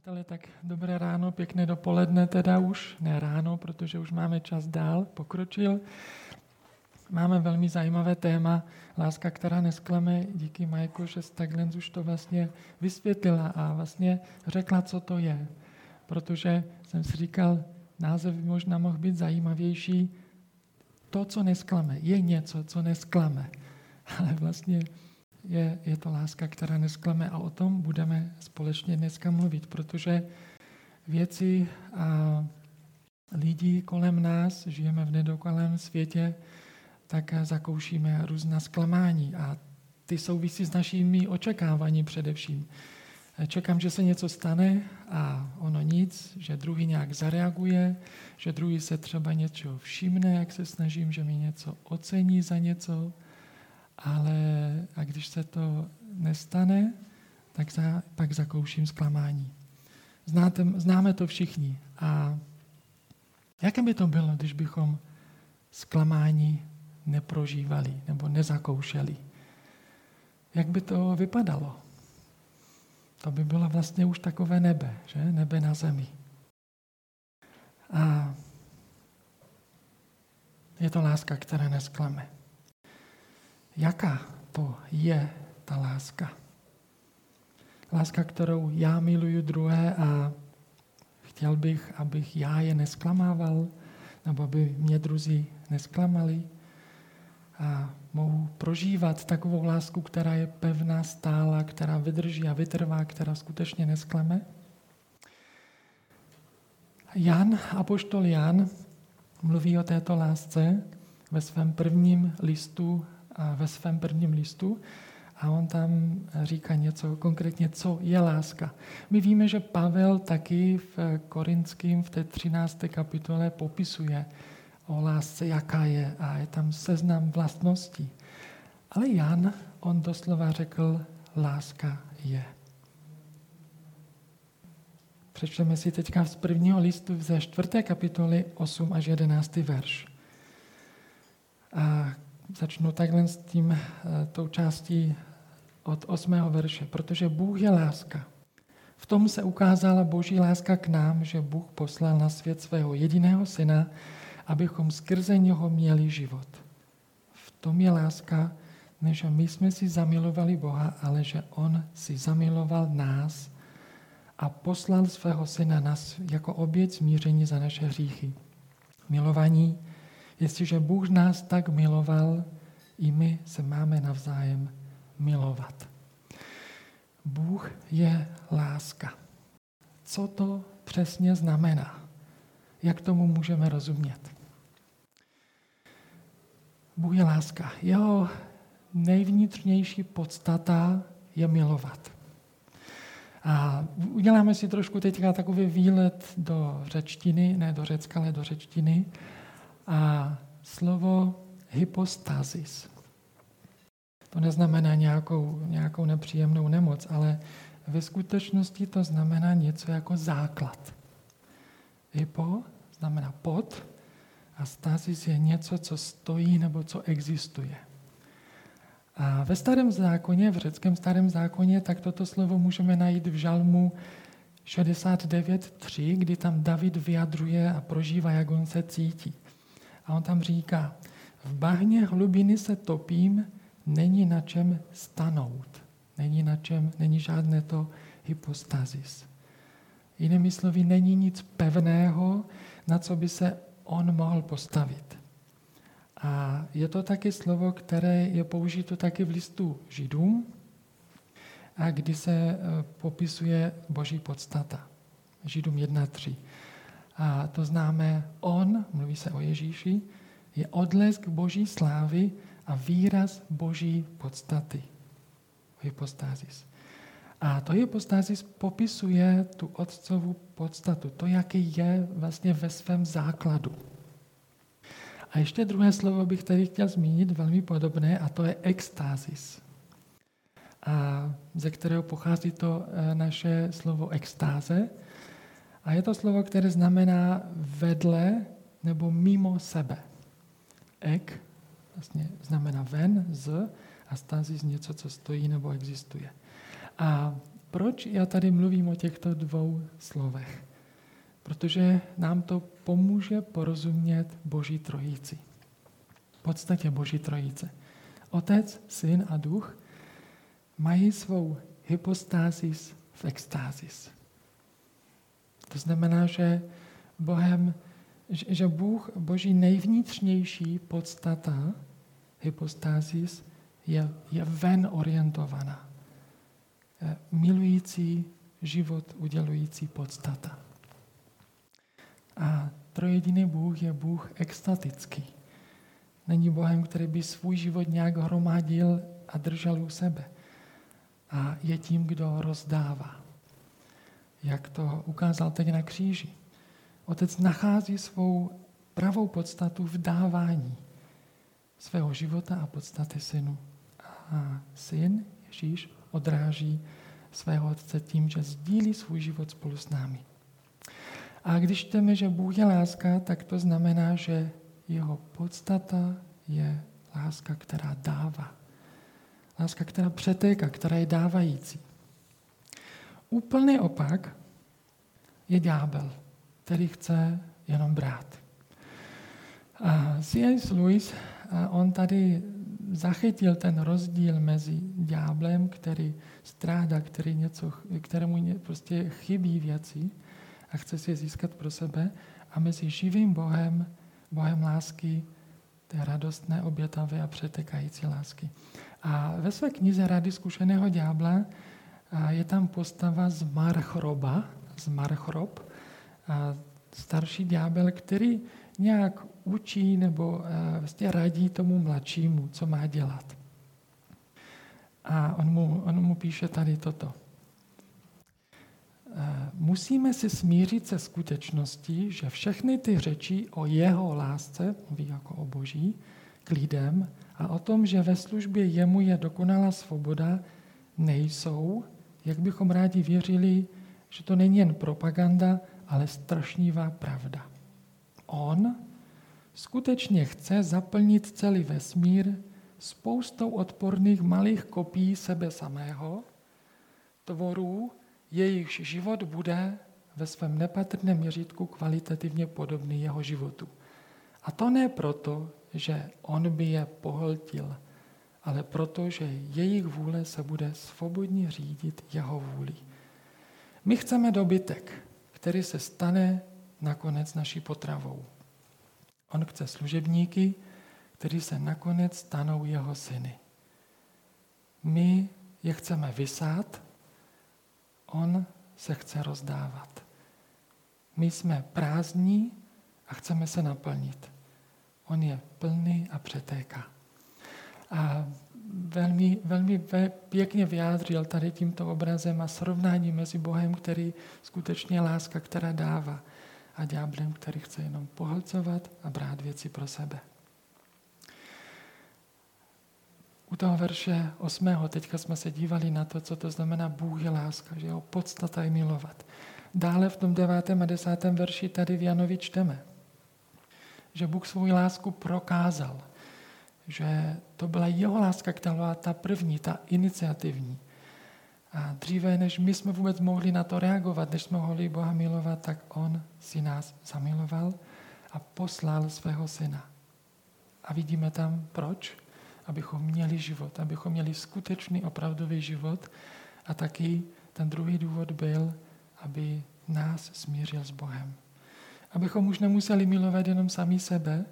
Přátelé, tak dobré ráno, pěkné dopoledne teda už, ne ráno, protože už máme čas dál, pokročil. Máme velmi zajímavé téma, láska, která nesklame. Díky Majku, že takhle už to vlastně vysvětlila a vlastně řekla, co to je. Protože jsem si říkal, název by možná mohl být zajímavější. To, co nesklame, je něco, co nesklame. Ale vlastně je, je to láska, která nesklame a o tom budeme společně dneska mluvit, protože věci a lidi kolem nás, žijeme v nedokonalém světě, tak zakoušíme různá zklamání a ty souvisí s našimi očekávání především. Čekám, že se něco stane a ono nic, že druhý nějak zareaguje, že druhý se třeba něčeho všimne, jak se snažím, že mi něco ocení za něco, ale a když se to nestane, tak za, pak zakouším zklamání. Znáte, známe to všichni. A jaké by to bylo, když bychom zklamání neprožívali nebo nezakoušeli? Jak by to vypadalo? To by bylo vlastně už takové nebe, že? Nebe na zemi. A je to láska, která nesklame jaká to je ta láska. Láska, kterou já miluju druhé a chtěl bych, abych já je nesklamával, nebo aby mě druzí nesklamali. A mohu prožívat takovou lásku, která je pevná, stála, která vydrží a vytrvá, která skutečně nesklame. Jan, apoštol Jan, mluví o této lásce ve svém prvním listu ve svém prvním listu a on tam říká něco konkrétně, co je láska. My víme, že Pavel taky v Korinském v té 13. kapitole popisuje o lásce, jaká je a je tam seznam vlastností. Ale Jan, on doslova řekl, láska je. Přečteme si teďka z prvního listu ze čtvrté kapitoly 8 až 11. verš. A Začnu takhle s tím, eh, tou částí od 8. verše. Protože Bůh je láska. V tom se ukázala boží láska k nám, že Bůh poslal na svět svého jediného syna, abychom skrze něho měli život. V tom je láska, než my jsme si zamilovali Boha, ale že On si zamiloval nás a poslal svého syna nás jako oběť smíření za naše hříchy. Milovaní, Jestliže Bůh nás tak miloval, i my se máme navzájem milovat. Bůh je láska. Co to přesně znamená? Jak tomu můžeme rozumět? Bůh je láska. Jeho nejvnitřnější podstata je milovat. A uděláme si trošku teďka takový výlet do řečtiny, ne do řecka, ale do řečtiny a slovo hypostazis. To neznamená nějakou, nějakou nepříjemnou nemoc, ale ve skutečnosti to znamená něco jako základ. Hypo znamená pod a stasis je něco, co stojí nebo co existuje. A ve starém zákoně, v řeckém starém zákoně, tak toto slovo můžeme najít v žalmu 69.3, kdy tam David vyjadřuje a prožívá, jak on se cítí. A on tam říká, v bahně hlubiny se topím, není na čem stanout. Není na čem, není žádné to hypostazis. Jinými slovy, není nic pevného, na co by se on mohl postavit. A je to taky slovo, které je použito taky v listu Židům, a kdy se e, popisuje boží podstata. Židům 1.3. A to známe, on, mluví se o Ježíši, je odlesk boží slávy a výraz boží podstaty. Hypostázis. A to hypostázis popisuje tu otcovu podstatu, to, jaký je vlastně ve svém základu. A ještě druhé slovo bych tady chtěl zmínit, velmi podobné, a to je extázis. A ze kterého pochází to e, naše slovo extáze, a je to slovo, které znamená vedle nebo mimo sebe. Ek vlastně znamená ven, z a z něco, co stojí nebo existuje. A proč já tady mluvím o těchto dvou slovech? Protože nám to pomůže porozumět Boží trojici. V podstatě Boží trojice. Otec, syn a duch mají svou hypostázis v extázis. To znamená, že Bohem, že Bůh, Boží nejvnitřnější podstata, hypostázis, je, je ven orientovaná. Milující, život udělující podstata. A trojediný Bůh je Bůh extatický. Není Bohem, který by svůj život nějak hromadil a držel u sebe. A je tím, kdo rozdává. Jak to ukázal teď na kříži. Otec nachází svou pravou podstatu v dávání svého života a podstaty synu. A syn Ježíš odráží svého otce tím, že sdílí svůj život spolu s námi. A když čteme, že Bůh je láska, tak to znamená, že jeho podstata je láska, která dává. Láska, která přetéká, která je dávající. Úplný opak je ďábel, který chce jenom brát. A C.S. Lewis, on tady zachytil ten rozdíl mezi ďáblem, který strádá, který něco, kterému prostě chybí věci a chce si je získat pro sebe, a mezi živým Bohem, Bohem lásky, té radostné, obětavé a přetekající lásky. A ve své knize Rady zkušeného ďábla je tam postava z Marchroba, z Marchrob, starší ďábel, který nějak učí nebo vlastně radí tomu mladšímu, co má dělat. A on mu, on mu píše tady toto. Musíme si smířit se skutečností, že všechny ty řeči o jeho lásce, mluví jako o boží, k lidem a o tom, že ve službě jemu je dokonalá svoboda, nejsou, jak bychom rádi věřili, že to není jen propaganda, ale strašnivá pravda. On skutečně chce zaplnit celý vesmír spoustou odporných malých kopií sebe samého, tvorů, jejichž život bude ve svém nepatrném měřítku kvalitativně podobný jeho životu. A to ne proto, že on by je pohltil, ale proto, že jejich vůle se bude svobodně řídit jeho vůli. My chceme dobytek, který se stane nakonec naší potravou. On chce služebníky, kteří se nakonec stanou jeho syny. My je chceme vysát, on se chce rozdávat. My jsme prázdní a chceme se naplnit. On je plný a přetéká. A velmi, velmi pěkně vyjádřil tady tímto obrazem a srovnání mezi Bohem, který skutečně je láska, která dává, a ďáblem, který chce jenom pohlcovat a brát věci pro sebe. U toho verše 8. teďka jsme se dívali na to, co to znamená Bůh je láska, že jeho podstata je milovat. Dále v tom 9. a 10. verši tady v Janovi čteme, že Bůh svou lásku prokázal, že to byla jeho láska, která byla ta první, ta iniciativní. A dříve, než my jsme vůbec mohli na to reagovat, než jsme mohli Boha milovat, tak On si nás zamiloval a poslal svého syna. A vidíme tam proč? Abychom měli život, abychom měli skutečný, opravdový život. A taky ten druhý důvod byl, aby nás smířil s Bohem. Abychom už nemuseli milovat jenom sami sebe,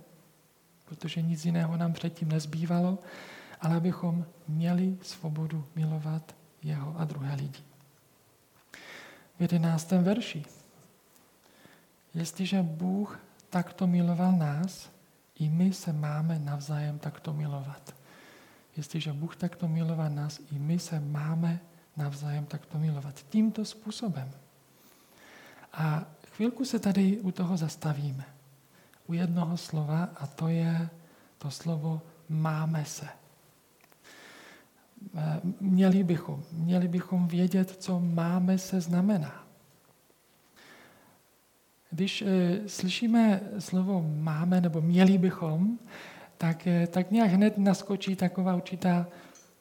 protože nic jiného nám předtím nezbývalo, ale abychom měli svobodu milovat jeho a druhé lidi. V jedenáctém verši. Jestliže Bůh takto miloval nás, i my se máme navzájem takto milovat. Jestliže Bůh takto miloval nás, i my se máme navzájem takto milovat. Tímto způsobem. A chvilku se tady u toho zastavíme. U jednoho slova a to je to slovo máme se. Eh, měli bychom, měli bychom vědět, co máme se znamená. Když e, slyšíme slovo máme nebo měli bychom, tak, e, tak nějak hned naskočí taková určitá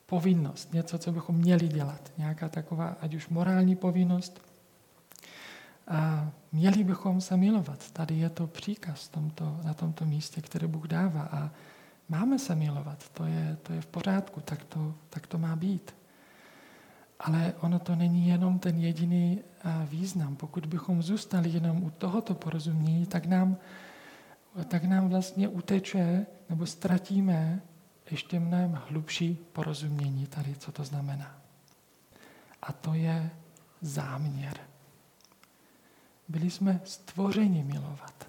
povinnost, něco, co bychom měli dělat, nějaká taková, ať už morální povinnost. A měli bychom se milovat. Tady je to příkaz tomto, na tomto místě, který Bůh dává. A máme se milovat, to je, to je v pořádku, tak to, tak to má být. Ale ono to není jenom ten jediný význam. Pokud bychom zůstali jenom u tohoto porozumění, tak nám, tak nám vlastně uteče nebo ztratíme ještě mnohem hlubší porozumění tady, co to znamená. A to je záměr. Byli jsme stvořeni milovat.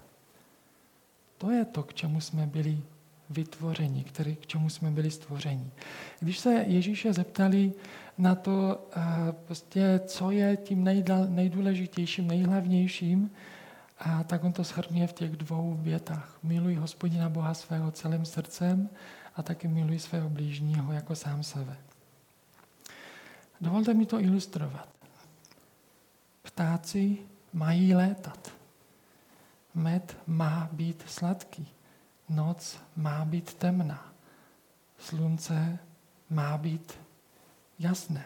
To je to, k čemu jsme byli vytvoření, který, k čemu jsme byli stvořeni. Když se Ježíše zeptali na to, eh, prostě, co je tím nejdůležitějším, nejhlavnějším, a tak on to shrnuje v těch dvou větách. Miluj hospodina Boha svého celým srdcem a taky miluj svého blížního jako sám sebe. Dovolte mi to ilustrovat. Ptáci mají létat. Med má být sladký. Noc má být temná. Slunce má být jasné.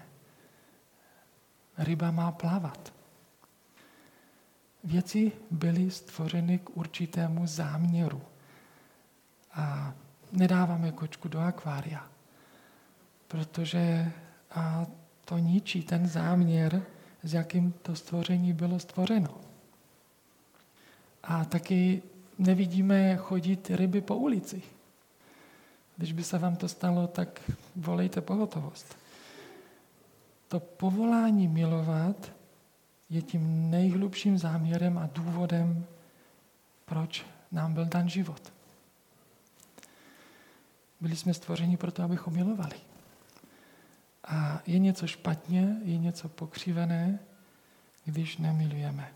Ryba má plavat. Věci byly stvořeny k určitému záměru. A nedáváme kočku do akvária, protože a to ničí ten záměr, s jakým to stvoření bylo stvořeno. A taky nevidíme chodit ryby po ulici. Když by se vám to stalo, tak volejte pohotovost. To povolání milovat je tím nejhlubším záměrem a důvodem, proč nám byl dan život. Byli jsme stvořeni proto, abychom milovali. A je něco špatně, je něco pokřivené, když nemilujeme.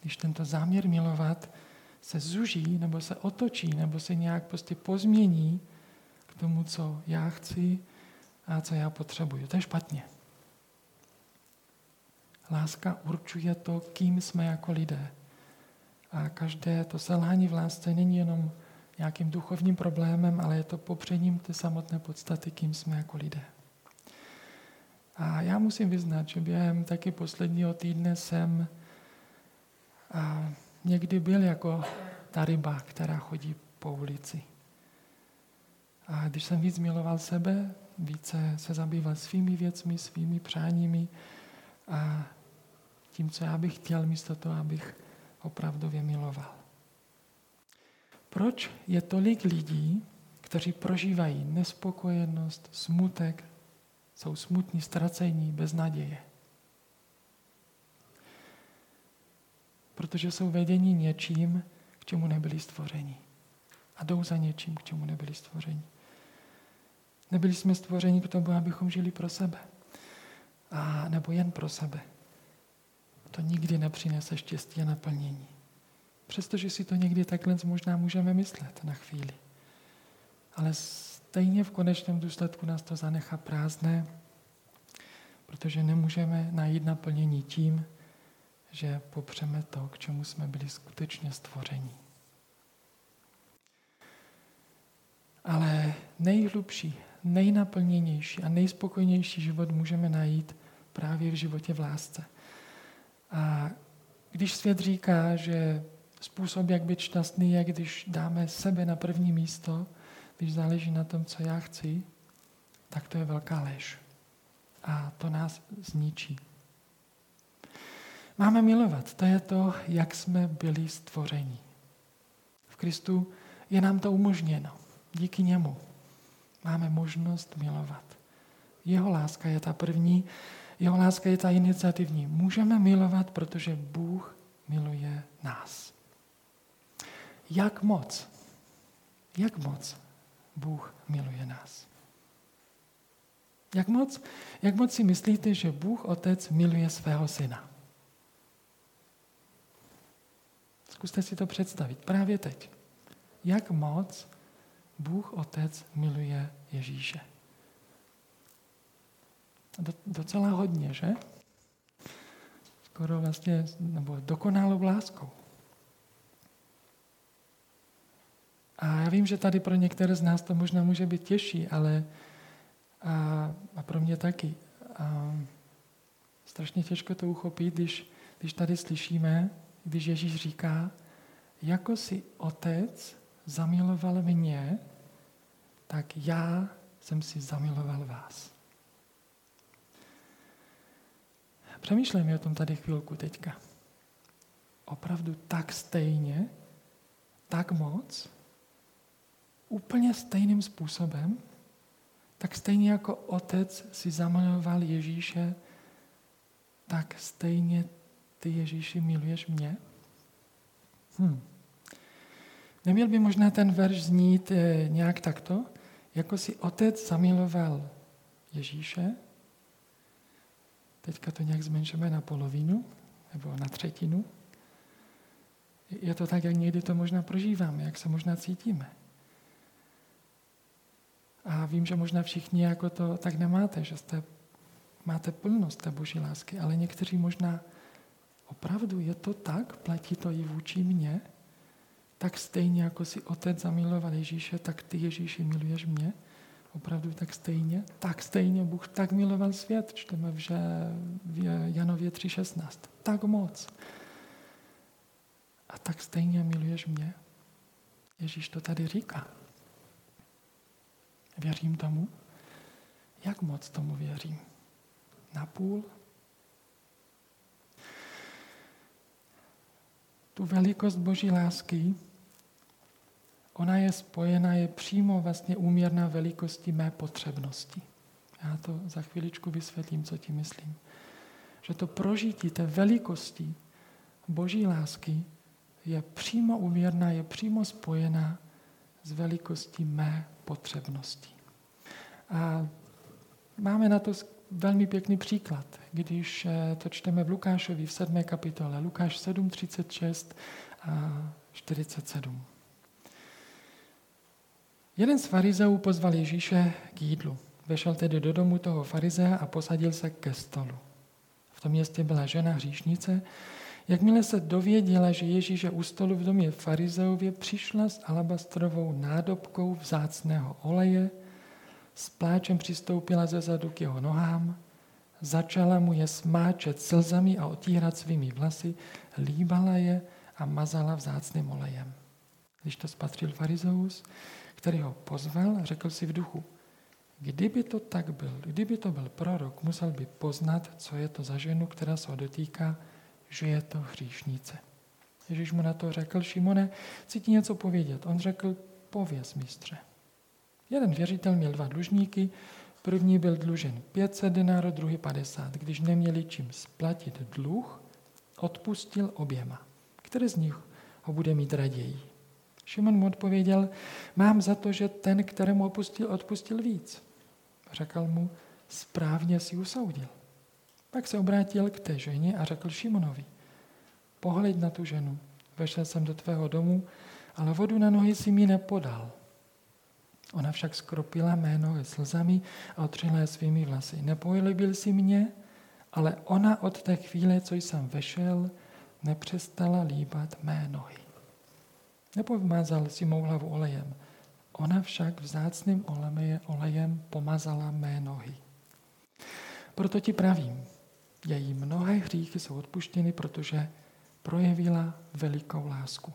Když tento záměr milovat se zuží, nebo se otočí, nebo se nějak prostě pozmění k tomu, co já chci a co já potřebuji. To je špatně. Láska určuje to, kým jsme jako lidé. A každé to selhání v lásce není jenom nějakým duchovním problémem, ale je to popřením té samotné podstaty, kým jsme jako lidé. A já musím vyznat, že během taky posledního týdne jsem a někdy byl jako ta ryba, která chodí po ulici. A když jsem víc miloval sebe, více se zabýval svými věcmi, svými přáními a tím, co já bych chtěl, místo toho, abych opravdově miloval. Proč je tolik lidí, kteří prožívají nespokojenost, smutek, jsou smutní, ztracení, bez naděje? Protože jsou vedení něčím, k čemu nebyli stvořeni. A jdou za něčím, k čemu nebyli stvořeni. Nebyli jsme stvořeni k tomu, abychom žili pro sebe. A nebo jen pro sebe. To nikdy nepřinese štěstí a naplnění. Přestože si to někdy takhle možná můžeme myslet na chvíli. Ale stejně v konečném důsledku nás to zanechá prázdné, protože nemůžeme najít naplnění tím, že popřeme to, k čemu jsme byli skutečně stvoření. Ale nejhlubší, nejnaplněnější a nejspokojnější život můžeme najít právě v životě v lásce. A když svět říká, že Způsob, jak být šťastný, je, když dáme sebe na první místo, když záleží na tom, co já chci, tak to je velká lež. A to nás zničí. Máme milovat. To je to, jak jsme byli stvořeni. V Kristu je nám to umožněno. Díky němu máme možnost milovat. Jeho láska je ta první, jeho láska je ta iniciativní. Můžeme milovat, protože Bůh miluje nás. Jak moc, jak moc Bůh miluje nás. Jak moc, jak moc si myslíte, že Bůh Otec miluje svého syna? Zkuste si to představit právě teď. Jak moc Bůh Otec miluje Ježíše? Do, docela hodně, že? Skoro vlastně, nebo dokonalou láskou. A já vím, že tady pro některé z nás to možná může být těžší, ale A, a pro mě taky. A strašně těžko to uchopit, když, když tady slyšíme, když Ježíš říká, jako si otec zamiloval mě, tak já jsem si zamiloval vás. Přemýšlejme o tom tady chvilku teďka. Opravdu tak stejně, tak moc, úplně stejným způsobem, tak stejně jako otec si zamiloval Ježíše, tak stejně ty Ježíši miluješ mě? Hm. Neměl by možná ten verš znít eh, nějak takto? Jako si otec zamiloval Ježíše, teďka to nějak zmenšíme na polovinu nebo na třetinu. Je to tak, jak někdy to možná prožíváme, jak se možná cítíme. A vím, že možná všichni jako to tak nemáte, že jste, máte plnost té boží lásky, ale někteří možná opravdu je to tak, platí to i vůči mně, tak stejně jako si otec zamiloval Ježíše, tak ty Ježíši miluješ mě. Opravdu tak stejně. Tak stejně Bůh tak miloval svět, čteme v, Janově 3.16. Tak moc. A tak stejně miluješ mě. Ježíš to tady říká. Věřím tomu? Jak moc tomu věřím? Napůl? Tu velikost Boží lásky, ona je spojena, je přímo vlastně úměrná velikosti mé potřebnosti. Já to za chviličku vysvětlím, co ti myslím. Že to prožití té velikosti Boží lásky je přímo úměrná, je přímo spojená s velikostí mé potřebnosti. A máme na to velmi pěkný příklad, když eh, to čteme v Lukášovi v 7. kapitole, Lukáš 7, 36 a 47. Jeden z farizeů pozval Ježíše k jídlu. Vešel tedy do domu toho farizea a posadil se ke stolu. V tom městě byla žena hříšnice. Jakmile se dověděla, že Ježíš je u stolu v domě farizeově, přišla s alabastrovou nádobkou vzácného oleje, s pláčem přistoupila ze zadu k jeho nohám, začala mu je smáčet slzami a otírat svými vlasy, líbala je a mazala vzácným olejem. Když to spatřil farizeus, který ho pozval, řekl si v duchu, kdyby to tak byl, kdyby to byl prorok, musel by poznat, co je to za ženu, která se ho dotýká, že je to hříšnice. Ježíš mu na to řekl, Šimone, chci ti něco povědět. On řekl, pověz, mistře. Jeden věřitel měl dva dlužníky, první byl dlužen 500 denárů, druhý 50. Když neměli čím splatit dluh, odpustil oběma. Který z nich ho bude mít raději? Šimon mu odpověděl, mám za to, že ten, kterému odpustil, odpustil víc. Řekl mu, správně si usoudil. Pak se obrátil k té ženě a řekl Šimonovi, pohled na tu ženu, vešel jsem do tvého domu, ale vodu na nohy si mi nepodal. Ona však skropila mé nohy slzami a otřela je svými vlasy. Nepojlibil si mě, ale ona od té chvíle, co jsem vešel, nepřestala líbat mé nohy. Nepomazal si mou hlavu olejem. Ona však vzácným olejem pomazala mé nohy. Proto ti pravím, její mnohé hříchy jsou odpuštěny, protože projevila velikou lásku.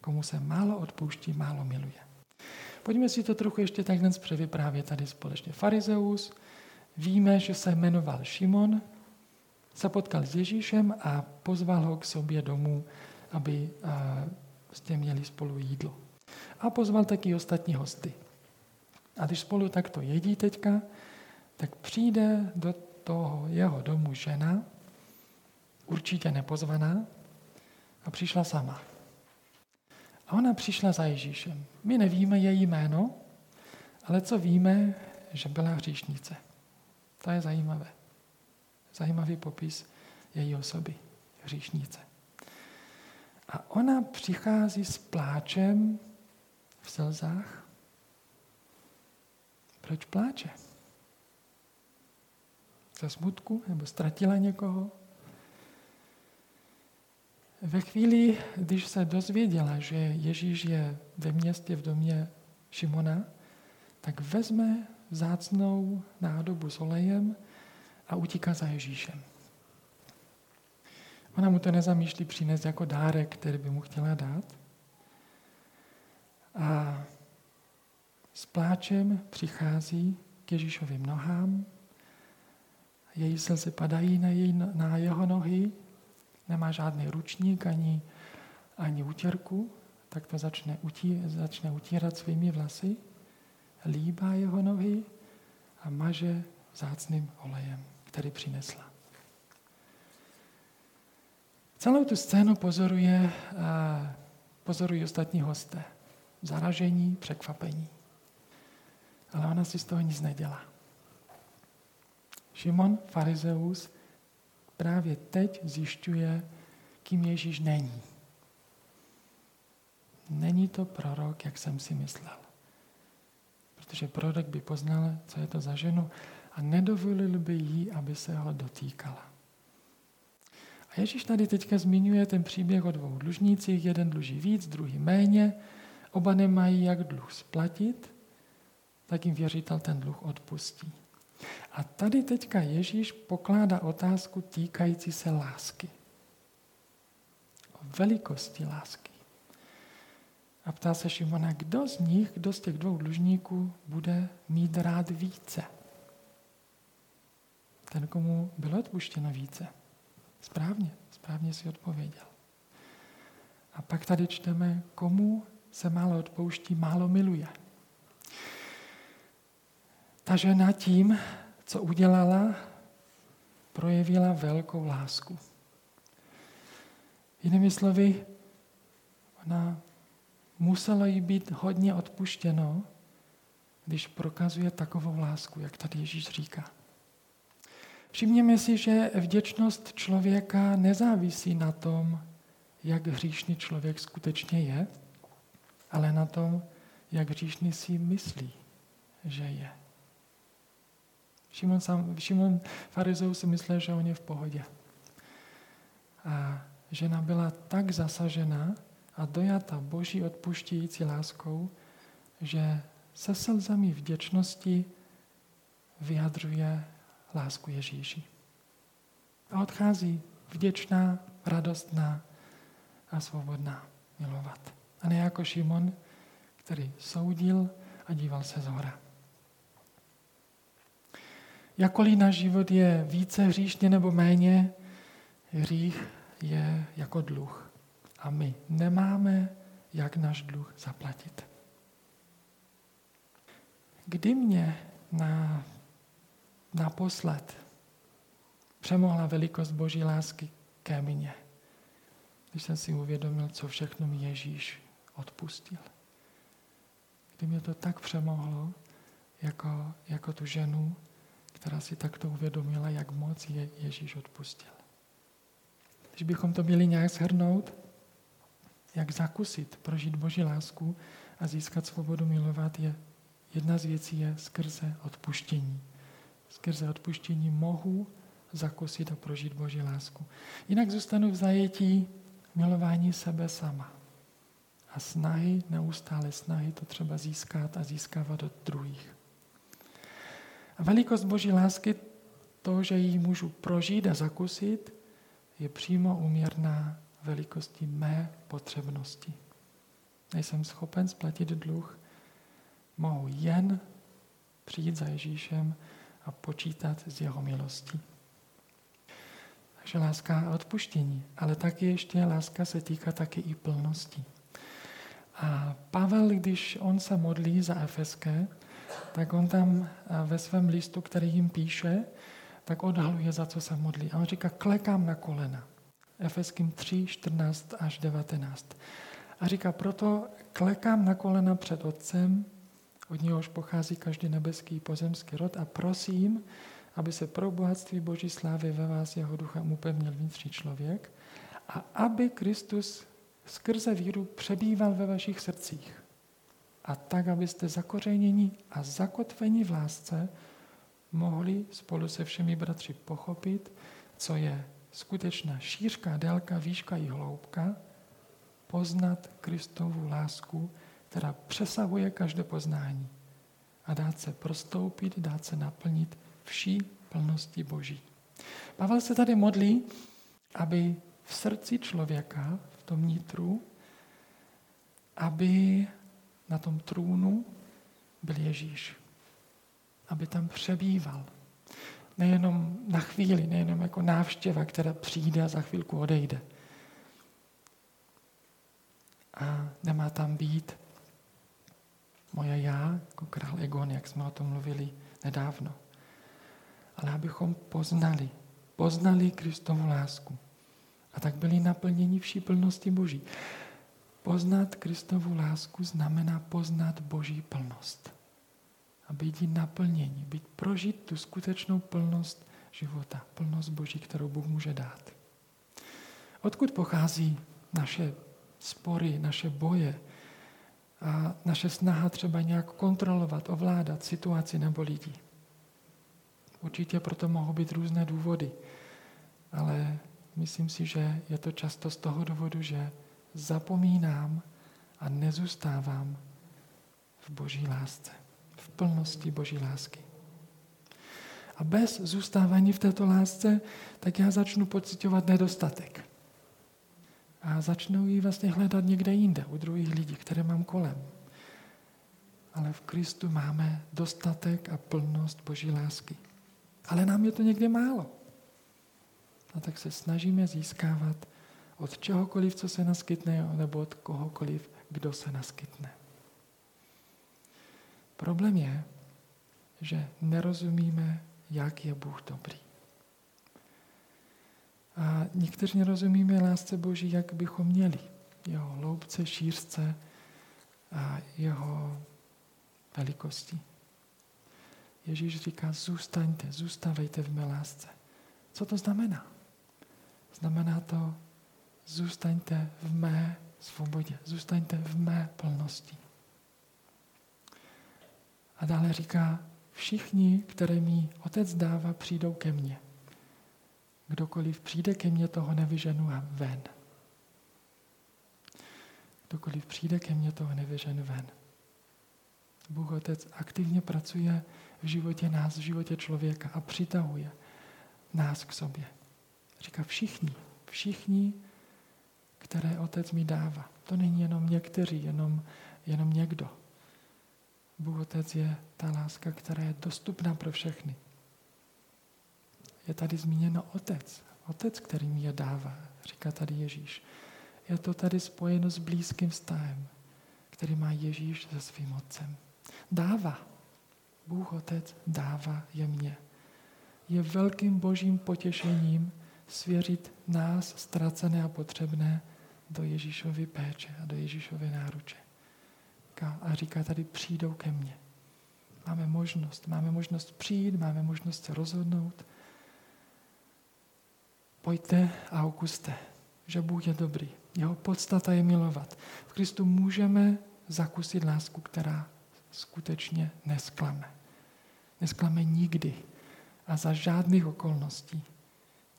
Komu se málo odpouští, málo miluje. Pojďme si to trochu ještě takhle převyprávět tady společně. Farizeus, víme, že se jmenoval Šimon, se potkal s Ježíšem a pozval ho k sobě domů, aby s tím měli spolu jídlo. A pozval taky ostatní hosty. A když spolu takto jedí teďka, tak přijde do toho jeho domu žena, určitě nepozvaná, a přišla sama. A ona přišla za Ježíšem. My nevíme její jméno, ale co víme, že byla hříšnice. To je zajímavé. Zajímavý popis její osoby, hříšnice. A ona přichází s pláčem v slzách. Proč pláče? Ze smutku? Nebo ztratila někoho? Ve chvíli, když se dozvěděla, že Ježíš je ve městě v domě Šimona, tak vezme zácnou nádobu s olejem a utíká za Ježíšem. Ona mu to nezamýšlí přinést jako dárek, který by mu chtěla dát. A s pláčem přichází k Ježíšovým nohám. Její slzy padají na, jej, na jeho nohy. Nemá žádný ručník ani, ani útěrku, tak to začne, utí, začne utírat svými vlasy. Líbá jeho nohy a maže zácným olejem, který přinesla. Celou tu scénu pozoruje, pozorují ostatní hosté. Zaražení, překvapení. Ale ona si z toho nic nedělá. Šimon, farizeus, právě teď zjišťuje, kým Ježíš není. Není to prorok, jak jsem si myslel. Protože prorok by poznal, co je to za ženu a nedovolil by jí, aby se ho dotýkala. A Ježíš tady teďka zmiňuje ten příběh o dvou dlužnících. Jeden dluží víc, druhý méně. Oba nemají jak dluh splatit, tak jim věřitel ten dluh odpustí. A tady teďka Ježíš pokládá otázku týkající se lásky. O velikosti lásky. A ptá se Šimona, kdo z nich, kdo z těch dvou dlužníků bude mít rád více? Ten, komu bylo odpuštěno více. Správně, správně si odpověděl. A pak tady čteme, komu se málo odpouští, málo miluje. Ta žena tím, co udělala, projevila velkou lásku. Jinými slovy, ona musela jí být hodně odpuštěno, když prokazuje takovou lásku, jak tady Ježíš říká. Všimněme si, že vděčnost člověka nezávisí na tom, jak hříšný člověk skutečně je, ale na tom, jak hříšný si myslí, že je. Šimon, sám, Šimon farizeu si myslel, že on je v pohodě. A žena byla tak zasažena a dojata boží odpuštějící láskou, že se slzami vděčnosti vyjadřuje lásku Ježíši. A odchází vděčná, radostná a svobodná milovat. A ne jako Šimon, který soudil a díval se z hora. Jakoliv náš život je více hříšně nebo méně, hřích je jako dluh. A my nemáme, jak náš dluh zaplatit. Kdy mě na naposled přemohla velikost Boží lásky ke mně, když jsem si uvědomil, co všechno mi Ježíš odpustil. Kdy mě to tak přemohlo, jako, jako tu ženu, která si takto uvědomila, jak moc je Ježíš odpustil. Když bychom to měli nějak shrnout, jak zakusit, prožít Boží lásku a získat svobodu milovat, je jedna z věcí je skrze odpuštění skrze odpuštění mohu zakusit a prožít Boží lásku. Jinak zůstanu v zajetí milování sebe sama. A snahy, neustále snahy to třeba získat a získávat od druhých. A velikost Boží lásky, to, že ji můžu prožít a zakusit, je přímo uměrná velikosti mé potřebnosti. Nejsem schopen splatit dluh, mohu jen přijít za Ježíšem a počítat s jeho milostí. Takže láska a odpuštění, ale taky ještě láska se týká taky i plnosti. A Pavel, když on se modlí za Efeské, tak on tam ve svém listu, který jim píše, tak odhaluje, za co se modlí. A on říká, klekám na kolena. Efeským 3, 14 až 19. A říká, proto klekám na kolena před Otcem, od něhož pochází každý nebeský pozemský rod a prosím, aby se pro bohatství Boží slávy ve vás jeho duchem upevnil vnitřní člověk a aby Kristus skrze víru přebýval ve vašich srdcích. A tak, abyste zakořeněni a zakotveni v lásce mohli spolu se všemi bratři pochopit, co je skutečná šířka, délka, výška i hloubka, poznat Kristovu lásku, která přesahuje každé poznání, a dát se prostoupit, dát se naplnit vší plnosti Boží. Pavel se tady modlí, aby v srdci člověka, v tom nitru, aby na tom trůnu byl Ježíš. Aby tam přebýval. Nejenom na chvíli, nejenom jako návštěva, která přijde a za chvilku odejde. A nemá tam být moje já, jako král Egon, jak jsme o tom mluvili nedávno. Ale abychom poznali, poznali Kristovu lásku. A tak byli naplněni vší plnosti Boží. Poznat Kristovu lásku znamená poznat Boží plnost. A být jí naplnění, být prožít tu skutečnou plnost života, plnost Boží, kterou Bůh může dát. Odkud pochází naše spory, naše boje a naše snaha třeba nějak kontrolovat, ovládat situaci nebo lidi? Určitě proto mohou být různé důvody, ale myslím si, že je to často z toho důvodu, že zapomínám a nezůstávám v boží lásce, v plnosti boží lásky. A bez zůstávání v této lásce, tak já začnu pocitovat nedostatek. A začnu ji vlastně hledat někde jinde, u druhých lidí, které mám kolem. Ale v Kristu máme dostatek a plnost Boží lásky. Ale nám je to někde málo. A tak se snažíme získávat od čehokoliv, co se naskytne, nebo od kohokoliv, kdo se naskytne. Problém je, že nerozumíme, jak je Bůh dobrý. A někteří nerozumíme lásce Boží, jak bychom měli. Jeho hloubce, šířce a jeho velikosti. Ježíš říká, zůstaňte, zůstavejte v mé lásce. Co to znamená? Znamená to zůstaňte v mé svobodě, zůstaňte v mé plnosti. A dále říká, všichni, které mi otec dává, přijdou ke mně. Kdokoliv přijde ke mně, toho nevyženu ven. Kdokoliv přijde ke mně, toho nevyženu ven. Bůh Otec aktivně pracuje v životě nás, v životě člověka a přitahuje nás k sobě. Říká všichni, všichni, které Otec mi dává. To není jenom někteří, jenom, jenom někdo. Bůh Otec je ta láska, která je dostupná pro všechny. Je tady zmíněno Otec. Otec, který mi je dává, říká tady Ježíš. Je to tady spojeno s blízkým vztahem, který má Ježíš se svým Otcem. Dává. Bůh Otec dává je mně. Je velkým božím potěšením, svěřit nás, ztracené a potřebné, do Ježíšovy péče a do Ježíšovy náruče. A říká tady, přijdou ke mně. Máme možnost, máme možnost přijít, máme možnost se rozhodnout. Pojďte a okuste, že Bůh je dobrý. Jeho podstata je milovat. V Kristu můžeme zakusit lásku, která skutečně nesklame. Nesklame nikdy a za žádných okolností.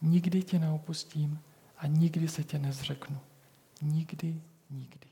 Nikdy tě neopustím a nikdy se tě nezřeknu. Nikdy, nikdy.